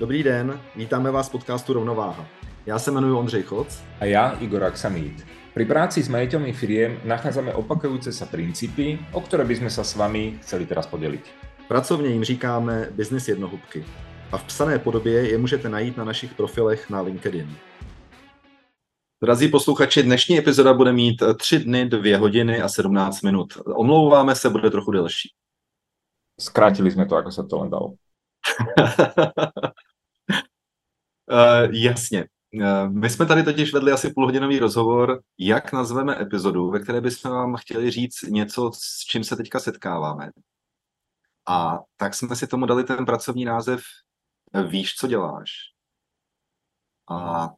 Dobrý den, vítáme vás v podcastu Rovnováha. Já se jmenuji Ondřej Choc. A já Igor Aksamít. Pri práci s majiteľmi firiem nachádzame opakujúce sa princípy, o ktoré by sme sa s vami chceli teraz podeliť. Pracovně jim říkáme business jednohubky. A v psané podobě je můžete najít na našich profilech na LinkedIn. Drazí posluchači, dnešní epizoda bude mít 3 dny, 2 hodiny a 17 minut. Omlouváme se, bude trochu delší. Skrátili jsme to, jako se to len dalo. uh, jasně. Uh, my jsme tady totiž vedli asi půlhodinový rozhovor, jak nazveme epizodu, ve které bychom vám chtěli říct něco, s čím se teďka setkáváme. A tak jsme si tomu dali ten pracovní název Víš, co děláš. A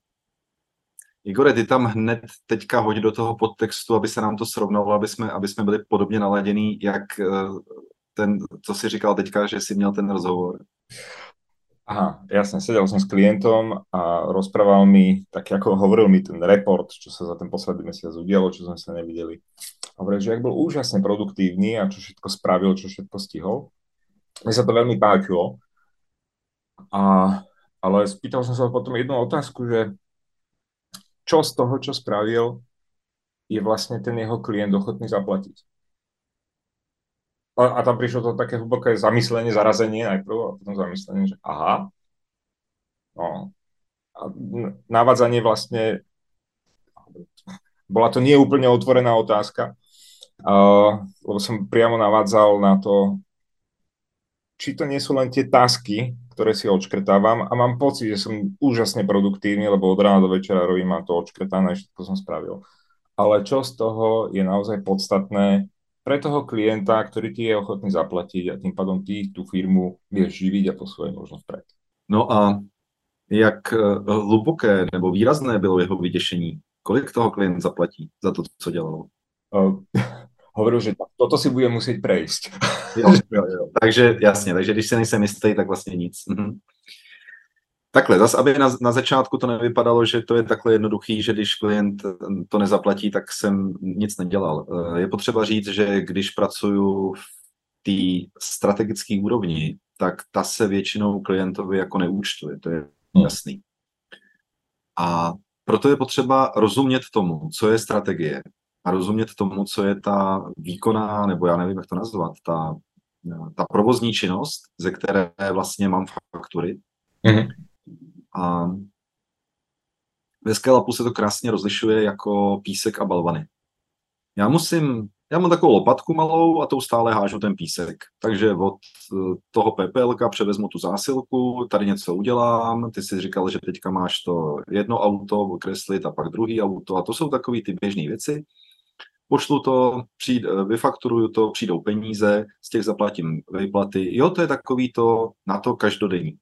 Igore, ty tam hned teďka hoď do toho podtextu, aby se nám to srovnalo, aby jsme, aby jsme byli podobně naladění, jak ten, co si říkal teďka, že jsi měl ten rozhovor. Aha, jasne, sedel som s klientom a rozprával mi, tak ako hovoril mi ten report, čo sa za ten posledný mesiac udialo, čo sme sa nevideli. Hovoril, že jak bol úžasne produktívny a čo všetko spravil, čo všetko stihol. Mne sa to veľmi páčilo. A, ale spýtal som sa potom jednu otázku, že čo z toho, čo spravil, je vlastne ten jeho klient ochotný zaplatiť. A, a tam prišlo to také hlboké zamyslenie, zarazenie najprv a potom zamyslenie, že aha, no. A navádzanie vlastne, bola to nie úplne otvorená otázka, uh, lebo som priamo navádzal na to, či to nie sú len tie tasky, ktoré si odškrtávam a mám pocit, že som úžasne produktívny, lebo od rána do večera robím, mám to odškrtané, všetko som spravil. Ale čo z toho je naozaj podstatné, pre toho klienta, ktorý ti je ochotný zaplatiť a tým pádom ty tú firmu vieš živiť a posúvať možno vpred. No a jak eh, hluboké nebo výrazné bylo jeho vyděšení? Kolik toho klient zaplatí za to, co dělal? Uh, hovoril, že toto si bude muset prejsť. jo, jo, jo. Takže jasně, takže když se nejsem jistý, tak vlastně nic. Takhle, zase, aby na, na začátku to nevypadalo, že to je takhle jednoduchý, že když klient to nezaplatí, tak jsem nic nedělal. Eh, je potřeba říct, že když pracuju v té strategické úrovni, tak ta se většinou klientovi jako neúčtuje, to je hmm. jasný. A proto je potřeba rozumět tomu, co je strategie a rozumět tomu, co je ta výkonná, nebo já nevím, jak to nazvat, ta, ta provozní činnost, ze které vlastně mám faktury. Mm-hmm a ve Scalapu se to krásně rozlišuje jako písek a balvany. Já musím, já mám takovou lopatku malou a tou stále hážu ten písek. Takže od eh, toho PPLka převezmu tu zásilku, tady něco udělám, ty si říkal, že teďka máš to jedno auto kreslit a pak druhý auto a to jsou takové ty běžné věci. Pošlu to, přijde, eh, vyfakturuju to, přijdou peníze, z těch zaplatím výplaty. Jo, to je takový to na to každodenní.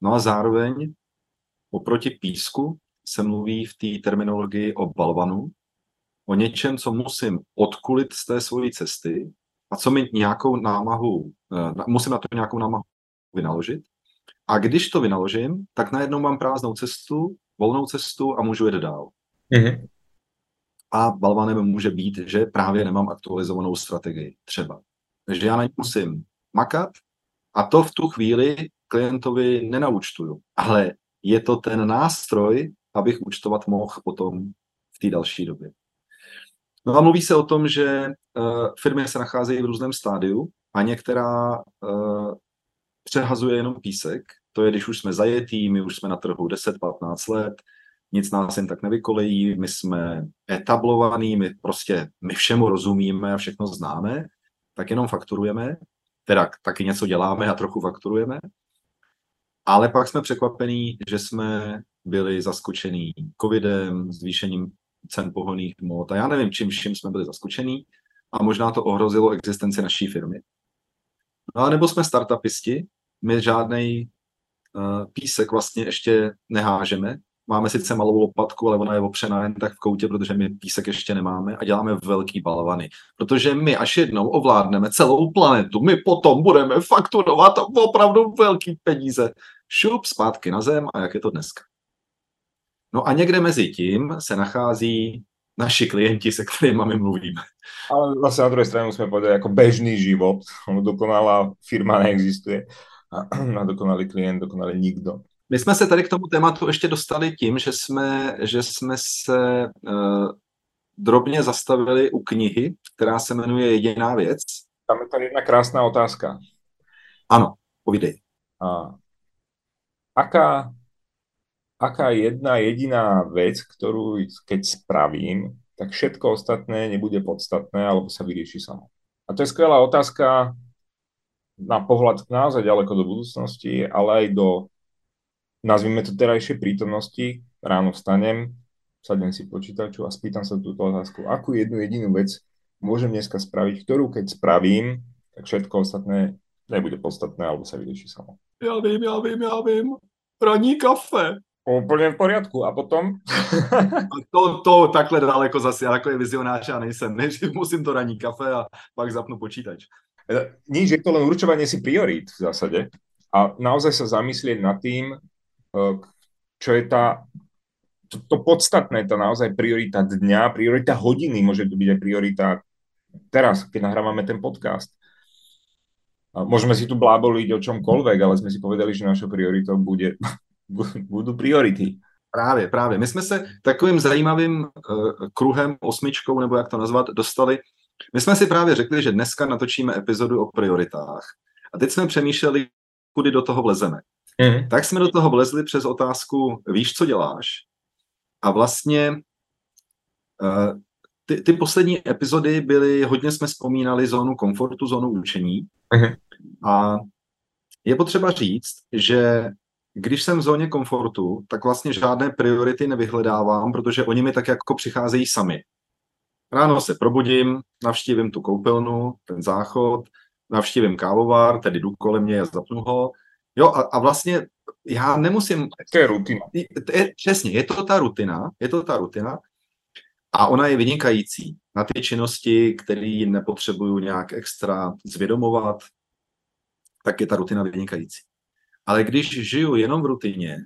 No a zároveň Oproti písku se mluví v té terminologii o balvanu, o něčem, co musím odkulit z té svojí cesty a co mi nějakou námahu, eh, musím na to nějakou námahu vynaložit. A když to vynaložím, tak najednou mám prázdnou cestu, volnou cestu a můžu jít dál. Mm-hmm. A balvanem může být, že právě nemám aktualizovanou strategii třeba. Takže já na ní musím makat a to v tu chvíli klientovi nenaučtuju. Ale je to ten nástroj, abych účtovat mohl potom v té další době. No a mluví se o tom, že uh, firmy se nacházejí v různém stádiu a některá uh, přehazuje jenom písek. To je, když už jsme zajetí, my už jsme na trhu 10-15 let, nic nás jen tak nevykolejí, my jsme etablovaní, my prostě my všemu rozumíme a všechno známe, tak jenom fakturujeme, teda taky něco děláme a trochu fakturujeme. Ale pak jsme překvapení, že jsme byli zaskočení covidem, zvýšením cen pohonných hmot a já nevím, čím vším jsme byli zaskočení a možná to ohrozilo existenci naší firmy. No a nebo jsme startupisti, my žádný uh, písek vlastně ještě nehážeme. Máme sice malou lopatku, ale ona je opřená jen tak v koutě, protože my písek ještě nemáme a děláme velký balvany. Protože my až jednou ovládneme celou planetu, my potom budeme fakturovat opravdu velký peníze šup zpátky na zem a jak je to dneska. No a někde mezi tím se nachází naši klienti, se kterými my mluvíme. Ale vlastně na druhé straně musíme povedať, jako bežný život, dokonalá firma neexistuje. na dokonalý klient, dokonalý nikdo. My jsme se tady k tomu tématu ještě dostali tím, že jsme, že jsme se uh, drobně zastavili u knihy, která se jmenuje Jediná věc. Tam je tady jedna krásná otázka. Ano, povídej. A aká, aká jedna jediná vec, ktorú keď spravím, tak všetko ostatné nebude podstatné alebo sa vyrieši samo. A to je skvelá otázka na pohľad naozaj ďaleko do budúcnosti, ale aj do, nazvime to terajšej prítomnosti. Ráno vstanem, sadnem si počítaču a spýtam sa túto otázku, akú jednu jedinú vec môžem dneska spraviť, ktorú keď spravím, tak všetko ostatné nebude podstatné alebo sa vyrieši samo. Já vím, já vím, já vím. Ranní kafe. Úplně v poriadku. A potom? to, to takhle daleko zase, já takový vizionář já nejsem. Nejdřív musím to ranní kafe a pak zapnu počítač. E, Nič, je to len určovanie si priorít v zásade. A naozaj sa zamyslieť nad tým, e, čo je tá to, to podstatné, tá naozaj priorita dňa, priorita hodiny, môže to byť aj priorita teraz, keď nahrávame ten podcast. Môžeme si tu bláboliť o čomkoľvek, ale sme si povedali, že našou prioritou bude, budú priority. Právě, právě. My jsme se takovým zajímavým uh, kruhem, osmičkou, nebo jak to nazvat, dostali. My jsme si právě řekli, že dneska natočíme epizodu o prioritách. A teď jsme přemýšleli, kudy do toho vlezeme. Mm. Tak jsme do toho vlezli přes otázku, víš, co děláš? A vlastně uh, ty, ty poslední epizody byly, hodně jsme vzpomínali zónu komfortu, zónu učení. Uh-huh. A je potřeba říct, že když jsem v zóně komfortu, tak vlastně žádné priority nevyhledávám, protože oni mi tak jako přicházejí sami. Ráno se probudím, navštívím tu koupelnu, ten záchod, navštívím kávovar, tedy jdu kolem mě a zapnu ho. Jo, a, a vlastně já nemusím... To je rutina. Je, přesně, je to ta rutina, je to ta rutina, a ona je vynikající na ty činnosti, které nepotřebuju nějak extra zvědomovat, tak je ta rutina vynikající. Ale když žiju jenom v rutině,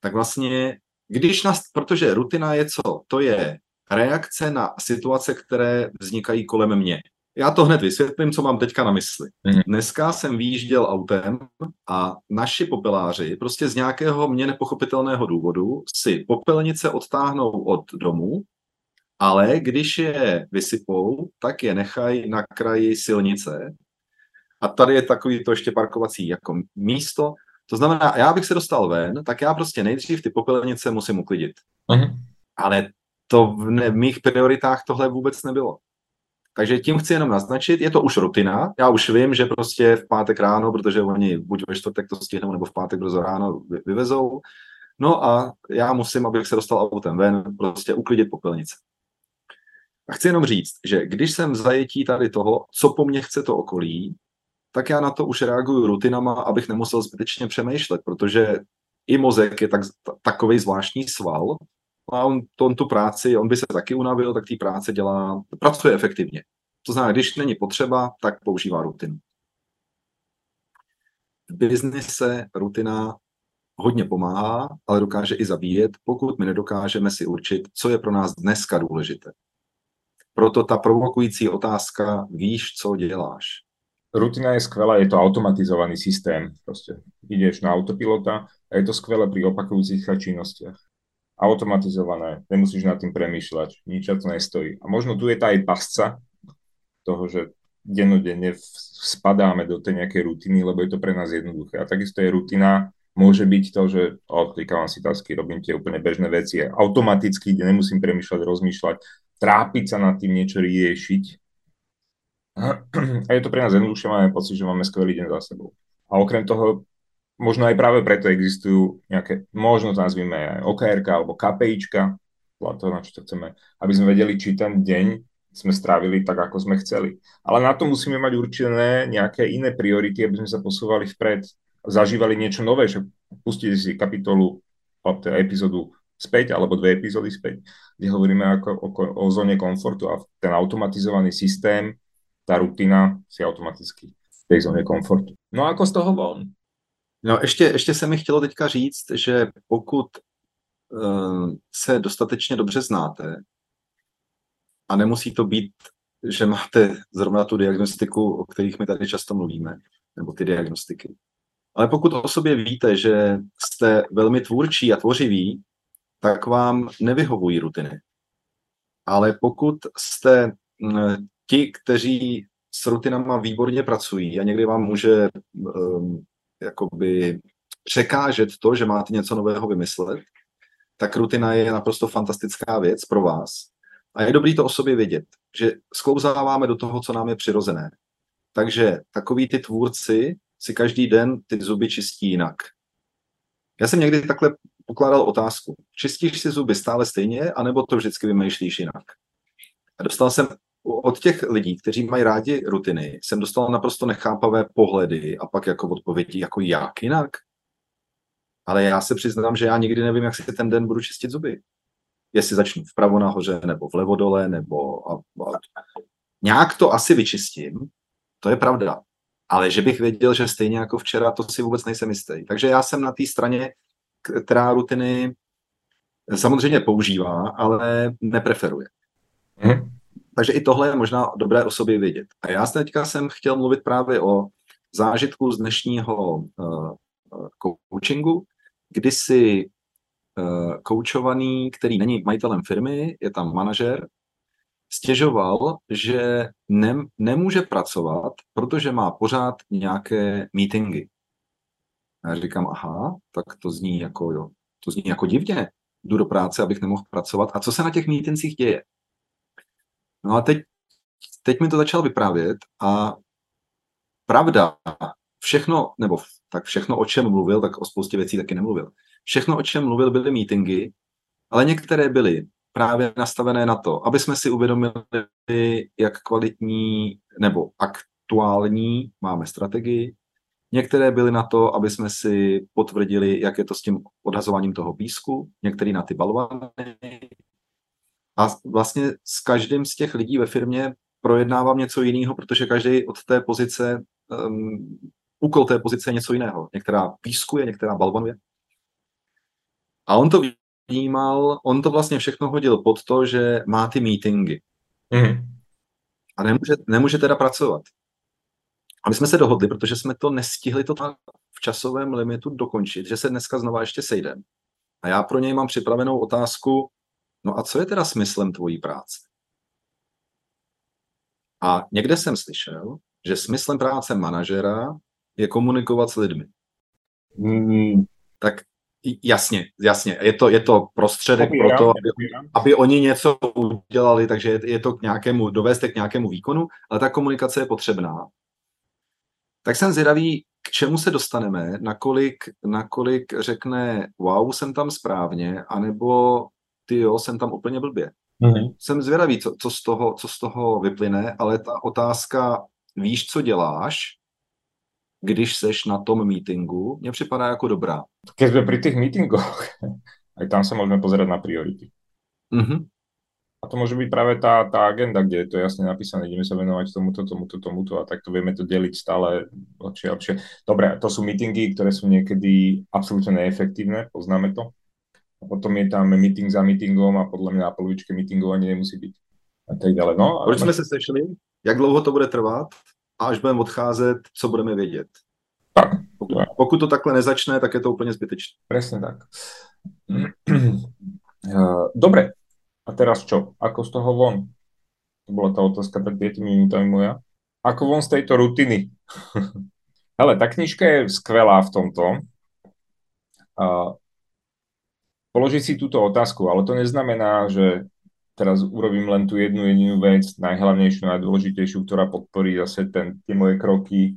tak vlastně, když nás, protože rutina je co? To je reakce na situace, které vznikají kolem mě. Já to hned vysvětlím, co mám teďka na mysli. Mhm. Dneska jsem výjížděl autem a naši popeláři prostě z nějakého mně nepochopitelného důvodu si popelnice odtáhnou od domu ale když je vysypou, tak je nechají na kraji silnice. A tady je takový to ještě parkovací jako místo. To znamená, já bych se dostal ven, tak já prostě nejdřív ty popelnice musím uklidit. Uh-huh. Ale to v, ne, v mých prioritách tohle vůbec nebylo. Takže tím chci jenom naznačit, je to už rutina. Já už vím, že prostě v pátek ráno, protože oni buď ve čtvrtek to stihnou, nebo v pátek brzo ráno vyvezou. No a já musím, abych se dostal autem ven, prostě uklidit popelnice. A chci jenom říct, že když jsem v zajetí tady toho, co po mně chce to okolí, tak já na to už reaguju rutinama, abych nemusel zbytečně přemýšlet, protože i mozek je tak, takový zvláštní sval a on, to, on tu práci, on by se taky unavil, tak té práce dělá, pracuje efektivně. To znamená, když není potřeba, tak používá rutinu. V biznise rutina hodně pomáhá, ale dokáže i zabíjet, pokud my nedokážeme si určit, co je pro nás dneska důležité. Proto ta provokující otázka, víš, co děláš. Rutina je skvelá, je to automatizovaný systém. Proste ideš na autopilota a je to skvelé pri opakujúcich sa činnostiach. Automatizované, nemusíš nad tým premýšľať, nič to nestojí. A možno tu je tá aj pasca toho, že dennodenne spadáme do tej nejakej rutiny, lebo je to pre nás jednoduché. A takisto je rutina, môže byť to, že odklikávam si tasky, robím tie úplne bežné veci automaticky, kde nemusím premýšľať, rozmýšľať, trápiť sa nad tým niečo riešiť. A je to pre nás jednoduchšie, máme pocit, že máme skvelý deň za sebou. A okrem toho, možno aj práve preto existujú nejaké, možno to nazvime aj OKR alebo KPIčka, to, na čo to chceme, aby sme vedeli, či ten deň sme strávili tak, ako sme chceli. Ale na to musíme mať určené nejaké iné priority, aby sme sa posúvali vpred, zažívali niečo nové, že pustili si kapitolu, teda epizódu späť, alebo dve epizódy späť, kde hovoríme ako o, o zóne komfortu a ten automatizovaný systém, tá rutina si automaticky v tej zóně komfortu. No a ako z toho von? No ještě, ještě se mi chtělo teďka říct, že pokud uh, se dostatečně dobře znáte a nemusí to být, že máte zrovna tu diagnostiku, o kterých my tady často mluvíme, nebo ty diagnostiky, Ale pokud o sobě víte, že jste velmi tvůrčí a tvořiví, tak vám nevyhovují rutiny. Ale pokud jste ti, kteří s rutinama výborně pracují a někdy vám může um, jakoby překážet to, že máte něco nového vymyslet, tak rutina je naprosto fantastická věc pro vás. A je dobrý to o sobě vědět, že sklouzáváme do toho, co nám je přirozené. Takže takový ty tvůrci si každý den ty zuby čistí jinak. Já jsem někdy takhle pokládal otázku. Čistíš si zuby stále stejně, anebo to vždycky vymýšlíš jinak? A dostal jsem od těch lidí, kteří mají rádi rutiny, jsem dostal naprosto nechápavé pohledy a pak jako odpovědi, jako jak jinak. Ale já se přiznám, že já nikdy nevím, jak si ten den budu čistit zuby. Jestli začnu vpravo nahoře, nebo vlevo dole, nebo... A, a, nějak to asi vyčistím, to je pravda. Ale že bych věděl, že stejně jako včera, to si vůbec nejsem jistý. Takže já jsem na té straně, která rutiny samozřejmě používá, ale nepreferuje. Hmm. Takže i tohle je možná dobré o sobě vědět. A já teďka jsem chtěl mluvit právě o zážitku z dnešního uh, coachingu, kdy si uh, koučovaný, který není majitelem firmy, je tam manažer, stěžoval, že ne, nemůže pracovat, protože má pořád nějaké meetingy. A já říkám, aha, tak to zní jako, jo, to zní jako divně. Jdu do práce, abych nemohl pracovat. A co se na těch meetingsích děje? No a teď, teď mi to začal vyprávět a pravda, všechno, nebo tak všechno, o čem mluvil, tak o spoustě věcí taky nemluvil. Všechno, o čem mluvil, byly meetingy, ale některé byly právě nastavené na to, aby jsme si uvědomili, jak kvalitní nebo aktuální máme strategii. Některé byly na to, aby jsme si potvrdili, jak je to s tím odhazováním toho písku, některý na ty balvany. A vlastně s každým z těch lidí ve firmě projednávám něco jiného, protože každý od té pozice, um, úkol té pozice je něco jiného. Některá pískuje, některá balvanuje. A on to vnímal, on to vlastně všechno hodil pod to, že má ty meetingy. Mm. A nemůže, nemůže teda pracovat. A my jsme se dohodli, protože jsme to nestihli to v časovém limitu dokončit, že se dneska znova ještě sejdeme. A já pro něj mám připravenou otázku, no a co je teda smyslem tvojí práce? A někde jsem slyšel, že smyslem práce manažera je komunikovat s lidmi. Mm. Tak Jasně, jasně. Je to, je to prostředek pro to, aby, aby oni něco udělali, takže je, je to k nějakému, dovést k nějakému výkonu, ale ta komunikace je potřebná. Tak jsem zvědavý, k čemu se dostaneme, nakolik, nakolik řekne, wow, jsem tam správně, anebo ty jo, jsem tam úplně blbě. Mm-hmm. Jsem zvědavý, co, co, z toho, co z toho vyplyne, ale ta otázka, víš, co děláš, když seš na tom meetingu, mně připadá jako dobrá. Keď sme pri tých meetingoch, aj tam sa môžeme pozerať na priority. Mm-hmm. A to môže byť práve tá, tá agenda, kde je to jasne napísané, ideme sa venovať tomuto, tomuto, tomuto a takto vieme to deliť stále lepšie a lepšie. Dobre, to sú meetingy, ktoré sú niekedy absolútne neefektívne, poznáme to. A potom je tam meeting za meetingom a podľa mňa na polovičke meetingov ani nemusí byť. A tak ďalej. No, Proč jsme se sešli? Jak dlouho to bude trvat? a až budeme odcházet, co budeme vědět. Tak. Pokud, pokud to takhle nezačne, tak je to úplně zbytečné. Presne tak. Dobre, a teraz čo? Ako z toho von? To bola tá otázka pred 5 minútami moja. Ako von z tejto rutiny? Hele, tá knižka je skvelá v tomto. Uh, položiť si túto otázku, ale to neznamená, že teraz urobím len tú jednu jedinú vec, najhlavnejšiu, najdôležitejšiu, ktorá podporí zase ten, tie moje kroky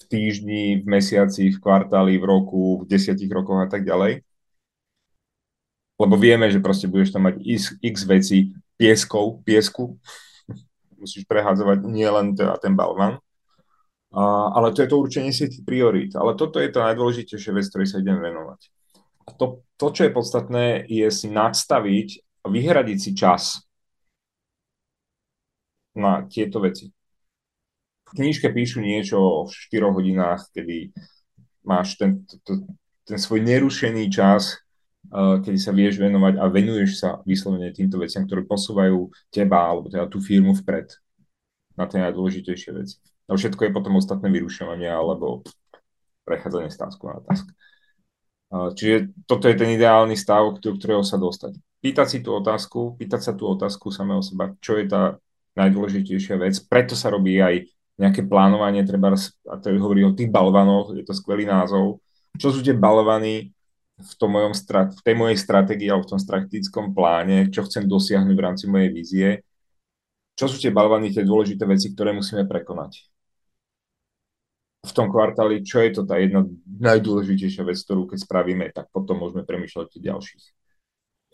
v týždni, v mesiaci, v kvartáli, v roku, v desiatich rokoch a tak ďalej. Lebo vieme, že proste budeš tam mať x, x veci pieskov, piesku, musíš prehádzovať nielen teda ten balvan, a, ale to je to určenie si tých priorít. Ale toto je tá najdôležitejšia vec, ktorej sa idem venovať. A to, to, čo je podstatné, je si nadstaviť a vyhradiť si čas na tieto veci. V knižke píšu niečo o 4 hodinách, kedy máš ten, to, ten svoj nerušený čas, kedy sa vieš venovať a venuješ sa vyslovene týmto veciam, ktoré posúvajú teba alebo teda tú firmu vpred na tie najdôležitejšie veci. No všetko je potom ostatné vyrušovanie alebo prechádzanie z tasku na task. Čiže toto je ten ideálny stav, do ktorého sa dostať. Pýtať si tú otázku, pýtať sa tú otázku samého seba, čo je tá najdôležitejšia vec. Preto sa robí aj nejaké plánovanie, treba, a to hovorí o tých balvanoch, je to skvelý názov. Čo sú tie balvany v, tom mojom, v tej mojej stratégii alebo v tom strategickom pláne, čo chcem dosiahnuť v rámci mojej vízie, čo sú tie balvany, tie dôležité veci, ktoré musíme prekonať v tom kvartáli, čo je to tá jedna najdůležitější věc, kterou keď spravíme, tak potom můžeme přemýšlet o dalších.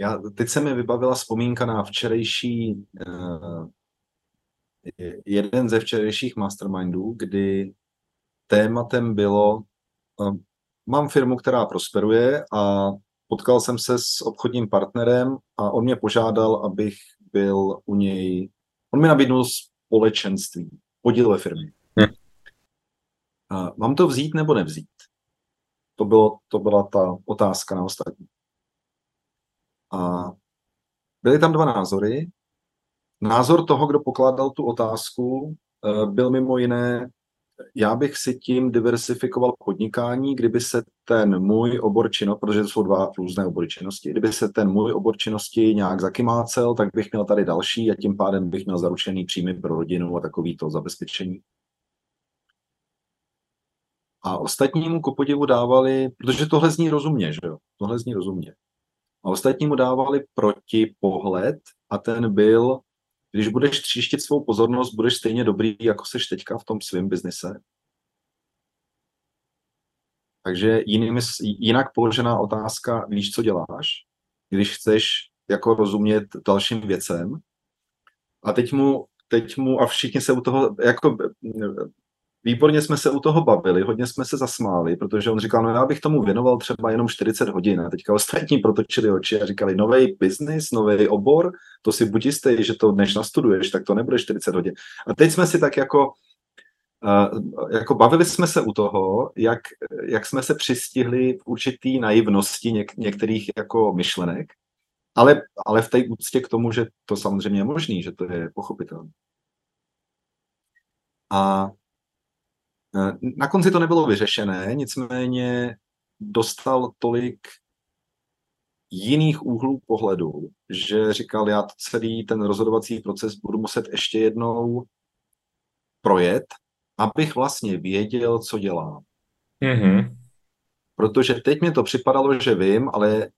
Já, teď se mi vybavila vzpomínka na včerejší, uh, jeden ze včerejších mastermindů, kdy tématem bylo, uh, mám firmu, která prosperuje a potkal jsem se s obchodním partnerem a on mě požádal, abych byl u něj, on mi nabídnul společenství, podíl ve firmě. Hm. Uh, mám to vzít nebo nevzít? To, bylo, to byla ta otázka na ostatní. A byly tam dva názory. Názor toho, kdo pokládal tu otázku, uh, byl mimo jiné, já bych si tím diversifikoval podnikání, kdyby se ten můj obor činnosti, protože to jsou dva různé obory činnosti, kdyby se ten můj obor činnosti nějak zakymácel, tak bych měl tady další a tím pádem bych měl zaručený příjmy pro rodinu a takový to zabezpečení. A ostatnímu ku podivu dávali, protože tohle zní rozumně, že jo? Tohle zní rozumně. A ostatnímu dávali proti pohled a ten byl, když budeš tříštit svou pozornost, budeš stejně dobrý, jako seš teďka v tom svém biznise. Takže jinými, jinak položená otázka, víš, co děláš, když chceš jako rozumět dalším věcem. A teď mu, teď mu a všichni se u toho, jako výborně jsme se u toho bavili, hodně jsme se zasmáli, protože on říkal, no já bych tomu věnoval třeba jenom 40 hodin. A teďka ostatní protočili oči a říkali, nový biznis, nový obor, to si buď jistý, že to než nastuduješ, tak to nebude 40 hodin. A teď jsme si tak jako, uh, jako bavili jsme se u toho, jak, jak jsme se přistihli v určitý naivnosti něk, některých jako myšlenek, ale, ale v té úctě k tomu, že to samozřejmě je možný, že to je pochopitelné. A Eh, na konci to nebylo vyřešené, nicméně dostal tolik jiných úhlů pohledu, že říkal, já celý ten rozhodovací proces budu muset ještě jednou projet, abych vlastně věděl, co dělám. Mm-hmm. Protože teď mi to připadalo, že vím, ale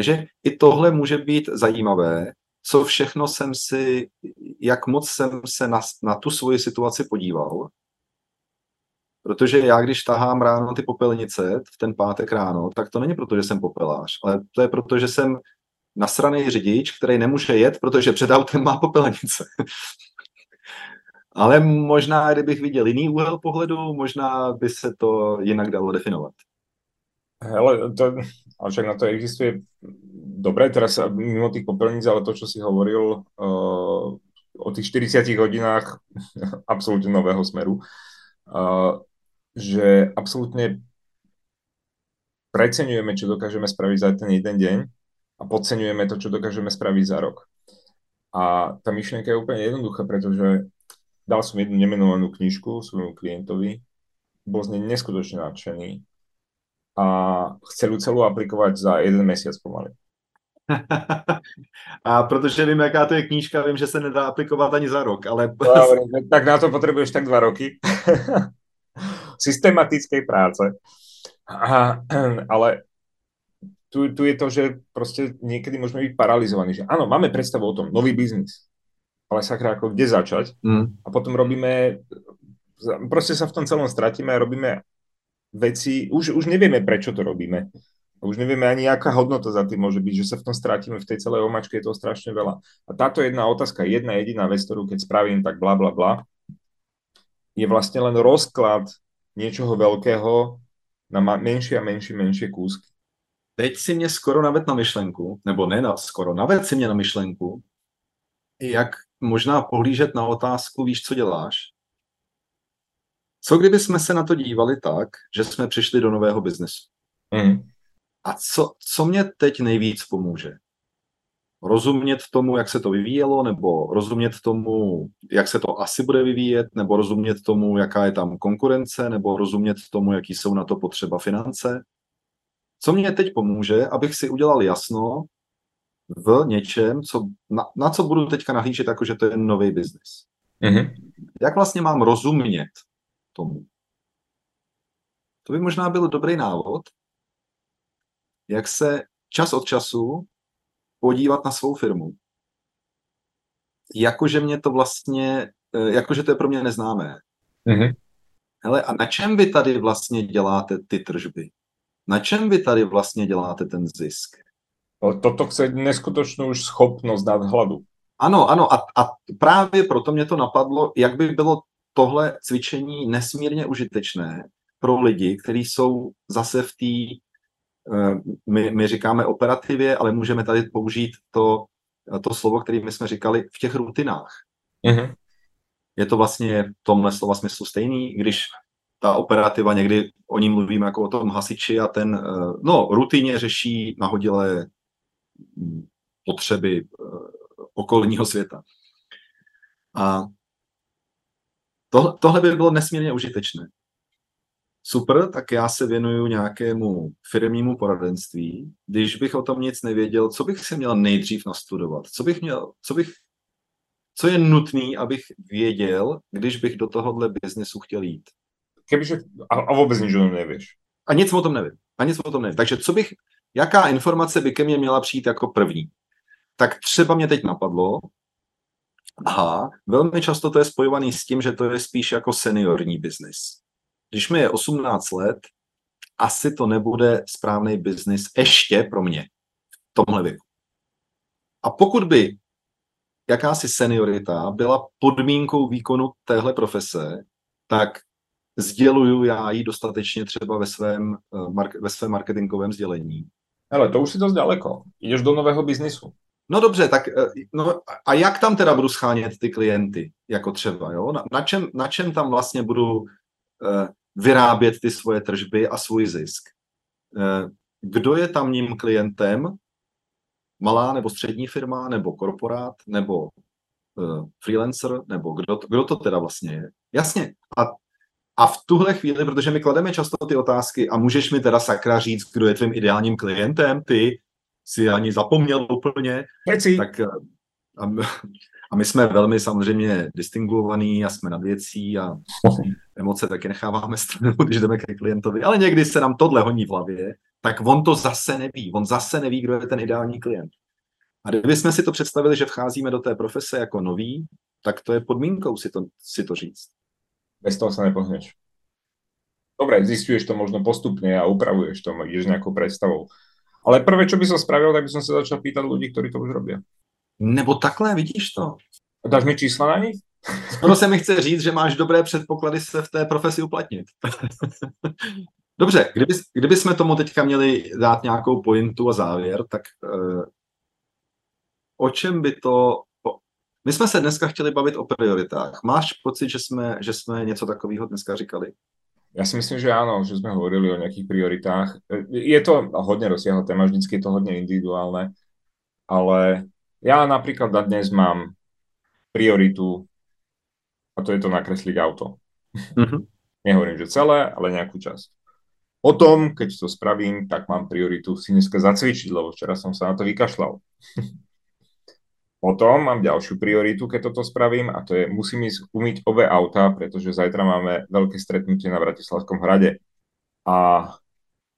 že i tohle může být zajímavé, co všechno jsem si, jak moc jsem se na, na tu svoji situaci podíval Protože já, když tahám ráno ty popelnice v ten pátek ráno, tak to není proto, že jsem popelář, ale to je proto, že jsem nasraný řidič, který nemůže jet, protože před autem má popelnice. ale možná, kdybych viděl jiný úhel pohledu, možná by se to jinak dalo definovat. Hele, to, ale však na to existuje dobré, teraz mimo tých popelníc, ale to, čo si hovoril uh, o tých 40 hodinách absolútne nového smeru, uh, že absolútne preceňujeme, čo dokážeme spraviť za ten jeden deň a podceňujeme to, čo dokážeme spraviť za rok. A tá myšlienka je úplne jednoduchá, pretože dal som jednu nemenovanú knižku svojmu klientovi, bol z nej neskutočne nadšený a chcel ju celú aplikovať za jeden mesiac pomaly. A protože vím, jaká to je knížka, vím, že se nedá aplikovat ani za rok, ale... tak na to potřebuješ tak dva roky. systematickej práce. A, ale tu, tu je to, že proste niekedy môžeme byť paralizovaní, že áno, máme predstavu o tom, nový biznis, ale sakra, ako kde začať? Mm. A potom robíme, proste sa v tom celom stratíme a robíme veci, už, už nevieme, prečo to robíme. Už nevieme ani, aká hodnota za tým môže byť, že sa v tom stratíme v tej celej omačke, je toho strašne veľa. A táto jedna otázka, jedna jediná vec, ktorú keď spravím, tak bla bla bla, je vlastne len rozklad něčeho velkého na menší a menší, menší kúsky. Teď si mě skoro naved na myšlenku, nebo ne na skoro, naved si mě na myšlenku, jak možná pohlížet na otázku, víš, co děláš? Co kdyby jsme se na to dívali tak, že jsme přišli do nového biznesu? Mm. A co, co mě teď nejvíc pomůže? Rozumět tomu, jak se to vyvíjelo, nebo rozumět tomu, jak se to asi bude vyvíjet, nebo rozumět tomu, jaká je tam konkurence, nebo rozumět tomu, jaký jsou na to potřeba finance. Co mě teď pomůže, abych si udělal jasno v něčem, co, na, na co budu teďka nahlížet, jako že to je nový biznis. Mm-hmm. Jak vlastně mám rozumět tomu? To by možná byl dobrý návod, jak se čas od času podívat na svou firmu. Jakože mě to vlastně, eh, jakože to je pro mě neznámé. Mm-hmm. Hele, a na čem vy tady vlastně děláte ty tržby? Na čem vy tady vlastně děláte ten zisk? Toto chce neskutočnou už schopnost hladu. Ano, ano, a, a právě proto mě to napadlo, jak by bylo tohle cvičení nesmírně užitečné pro lidi, kteří jsou zase v té my, my říkáme operativě, ale můžeme tady použít to, to slovo, které my jsme říkali v těch rutinách. Mm-hmm. Je to vlastně v tomhle slova smyslu stejný, když ta operativa někdy o ní mluvíme jako o tom hasiči a ten, eh, no, rutině řeší nahodilé hm, potřeby eh, okolního světa. A tohle, tohle by bylo nesmírně užitečné super, tak já se věnuju nějakému firmnímu poradenství. Když bych o tom nic nevěděl, co bych si měl nejdřív nastudovat? Co bych měl, co bych, co je nutný, abych věděl, když bych do tohohle biznesu chtěl jít? Kebyže, a, a vůbec nic o tom nevíš. A nic o tom nevím. A nic o tom nevím. Takže co bych, jaká informace by ke mně měla přijít jako první? Tak třeba mě teď napadlo, aha, velmi často to je spojovaný s tím, že to je spíš jako seniorní biznis když mi je 18 let, asi to nebude správný biznis ještě pro mě v tomhle věku. A pokud by jakási seniorita byla podmínkou výkonu téhle profese, tak sděluju já ji dostatečně třeba ve svém, eh, ve svém marketingovém sdělení. Ale to už si dost daleko. Jdeš do nového biznisu. No dobře, tak eh, no, a jak tam teda budu schánět ty klienty, jako třeba, jo? Na, na, čem, na čem tam vlastně budu vyrábět ty svoje tržby a svůj zisk. Eh, kdo je tamním klientem? Malá nebo střední firma, nebo korporát, nebo eh, freelancer, nebo kdo to, kdo to teda vlastně je? Jasně. A, a v tuhle chvíli, protože my klademe často ty otázky a můžeš mi teda sakra říct, kdo je tvým ideálním klientem, ty si ani zapomněl úplně, Věci. tak a, a my jsme velmi samozřejmě distinguovaní a jsme nad věcí a emoce taky necháváme stranou, když jdeme ke klientovi, ale někdy se nám tohle honí v hlavě, tak on to zase neví. On zase neví, kdo je ten ideální klient. A kdybychom si to představili, že vcházíme do té profese jako noví, tak to je podmínkou si to, si to říct. Bez toho se nepohneš. Dobre, zistuješ to možno postupně a upravuješ to, ideš nějakou představou. Ale prvé, čo by som spravil, tak by som sa začal pýtať ľudí, ktorí to už robia. Nebo takhle, vidíš to. Dáš mi čísla na nich? Ono se mi chce říct, že máš dobré předpoklady se v té profesi uplatnit. Dobře, kdyby, kdyby jsme tomu teďka měli dát nějakou pointu a závěr, tak uh, o čem by to... O... My jsme se dneska chtěli bavit o prioritách. Máš pocit, že jsme, že jsme něco takového dneska říkali? Já si myslím, že áno, že jsme hovorili o nějakých prioritách. Je to hodně rozsiahla téma, vždycky je to hodně individuálne, ale ja napríklad na dnes mám prioritu a to je to nakresliť auto. Mm-hmm. Nehovorím, že celé, ale nejakú časť. Potom, keď to spravím, tak mám prioritu si dneska zacvičiť, lebo včera som sa na to vykašľal. Potom mám ďalšiu prioritu, keď toto spravím a to je, musím ísť umyť obe auta, pretože zajtra máme veľké stretnutie na Bratislavskom hrade. A,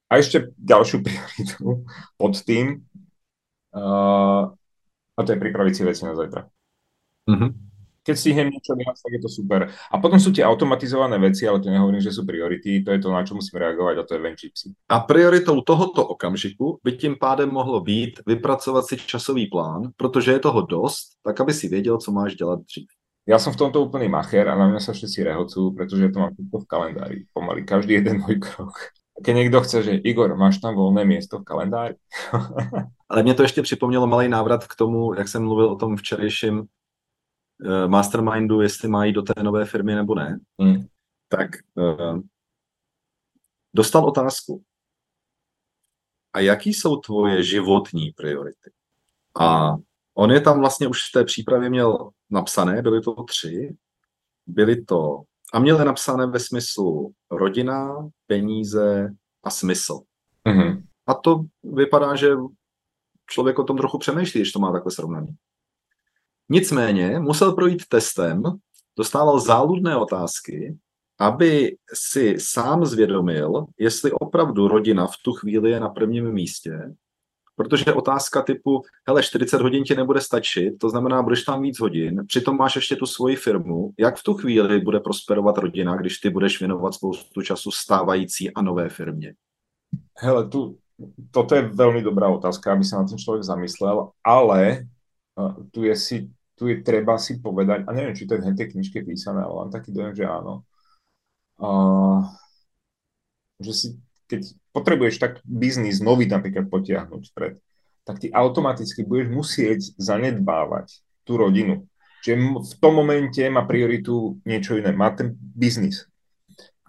a ešte ďalšiu prioritu pod tým, uh, a to je pripraviť si veci na zajtra. Mm-hmm keď stihnem niečo viac, tak je to super. A potom sú tie automatizované veci, ale to nehovorím, že sú priority, to je to, na čo musím reagovať a to je venčipsy. A prioritou tohoto okamžiku by tím pádem mohlo být vypracovat si časový plán, protože je toho dost, tak aby si věděl, co máš dělat dřív. Ja som v tomto úplný macher a na mňa sa všetci rehocú, pretože to mám v kalendári. Pomaly každý jeden môj krok. Keď někdo chce, že Igor, máš tam volné město v kalendáři. Ale mě to ještě připomnělo malý návrat k tomu, jak jsem mluvil o tom včerejším uh, mastermindu, jestli mají do té nové firmy nebo ne, hmm. tak uh, dostal otázku. A jaký jsou tvoje životní priority? A On je tam vlastně už v té přípravě měl napsané, byly to tři, byly to, a měl je napsané ve smyslu rodina, peníze a smysl. Mm-hmm. A to vypadá, že člověk o tom trochu přemýšlí, když to má takhle srovnaný. Nicméně musel projít testem, dostával záludné otázky, aby si sám zvědomil, jestli opravdu rodina v tu chvíli je na prvním místě, protože otázka typu, hele, 40 hodin ti nebude stačit, to znamená, budeš tam víc hodin, přitom máš ještě tu svoji firmu, jak v tu chvíli bude prosperovat rodina, když ty budeš věnovat spoustu času stávající a nové firmě? Hele, tu, toto je veľmi dobrá otázka, aby sa na ten človek zamyslel, ale uh, tu je si tu je treba si povedať, a neviem, či to je v tej knižke písané, ale mám taký dojem, že áno, uh, že si, keď potrebuješ tak biznis nový napríklad potiahnuť vpred, tak ty automaticky budeš musieť zanedbávať tú rodinu. Čiže v tom momente má prioritu niečo iné, má ten biznis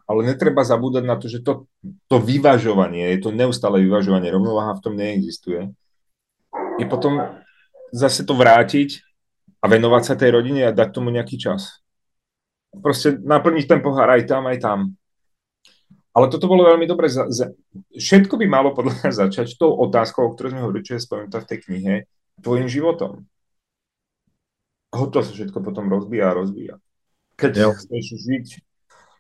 ale netreba zabúdať na to, že to, to vyvažovanie, je to neustále vyvažovanie, rovnováha v tom neexistuje. I potom zase to vrátiť a venovať sa tej rodine a dať tomu nejaký čas. Proste naplniť ten pohár aj tam, aj tam. Ale toto bolo veľmi dobre. Za, za, všetko by malo podľa mňa začať tou otázkou, o ktorej sme hovorili, čo je spomenutá v tej knihe, tvojim životom. Ho to sa všetko potom rozbíja a rozbíja. Keď jo. chceš žiť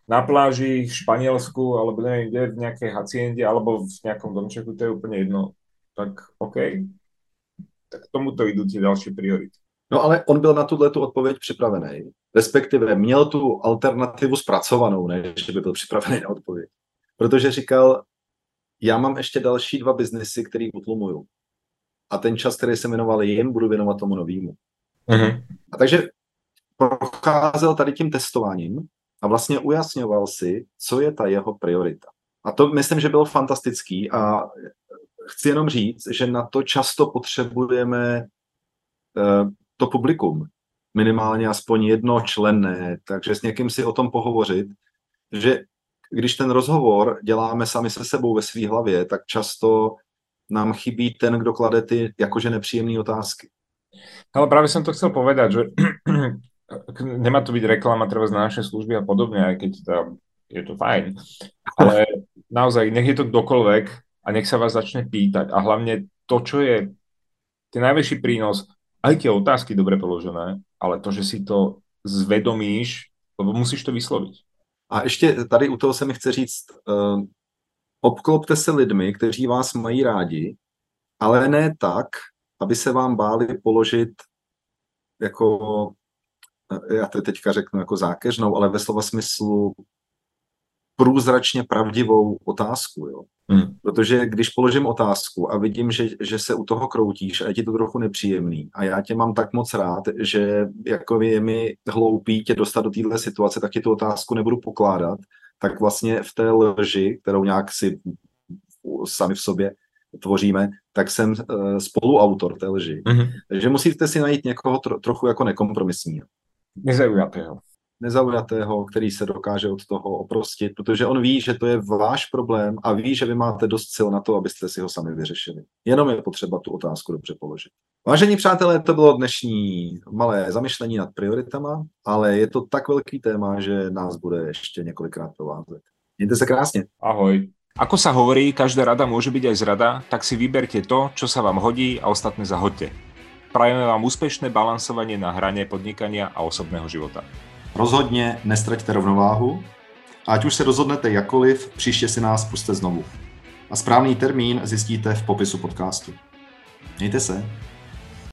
na pláži v Španielsku, alebo neviem kde, v nejakej haciende, alebo v nejakom domčeku, to je úplne jedno. Tak OK, tak tomuto idú tie ďalšie priority. No ale on byl na tuhle tu odpověď připravený. Respektive měl tu alternativu zpracovanou, než že by byl připravený na odpověď. Protože říkal, já mám ještě další dva biznesy, který utlumuju. A ten čas, který jsem věnoval jim, budu věnovat tomu novému. Mm-hmm. A takže procházel tady tím testováním a vlastně ujasňoval si, co je ta jeho priorita. A to myslím, že bylo fantastický a chci jenom říct, že na to často potřebujeme uh, to publikum, minimálně aspoň jedno členné, takže s někým si o tom pohovořit, že když ten rozhovor děláme sami se sebou ve své hlavě, tak často nám chybí ten, kdo klade ty jakože nepříjemné otázky. Ale právě jsem to chcel povedať, že nemá to byť reklama treba z naše služby a podobne, aj keď teda je to fajn, ale naozaj nech je to kdokoľvek a nech sa vás začne pýtať. A hlavne to, čo je ten najväčší prínos, aj tie otázky dobre položené, ale to, že si to zvedomíš, lebo musíš to vysloviť. A ještě tady u toho se mi chce říct, uh, obklopte se lidmi, kteří vás mají rádi, ale ne tak, aby se vám báli položit jako já to teďka řeknu jako zákeřnou, ale ve slova smyslu průzračně pravdivou otázku. Jo? Hmm. Protože když položím otázku a vidím, že, že se u toho kroutíš a je ti to trochu nepříjemný a já tě mám tak moc rád, že jako je mi hloupý tě dostat do téhle situace, tak ti tu otázku nebudu pokládat, tak vlastně v té lži, kterou nějak si sami v sobě tvoříme, tak jsem uh, spoluautor té lži. Mm-hmm. Takže musíte si najít někoho tro, trochu jako nekompromisního. Nezaujatého. Nezaujatého, který se dokáže od toho oprostit, protože on ví, že to je váš problém a ví, že vy máte dost sil na to, abyste si ho sami vyřešili. Jenom je potřeba tu otázku dobře položit. Vážení přátelé, to bylo dnešní malé zamyšlení nad prioritama, ale je to tak velký téma, že nás bude ještě několikrát provázet. Mějte se krásně. Ahoj. Ako sa hovorí, každá rada môže byť aj zrada, tak si vyberte to, čo sa vám hodí a ostatné zahoďte. Prajeme vám úspešné balansovanie na hrane podnikania a osobného života. Rozhodně nestraťte rovnováhu a ať už se rozhodnete jakoliv, příště si nás puste znovu. A správný termín zjistíte v popisu podcastu. Mějte se.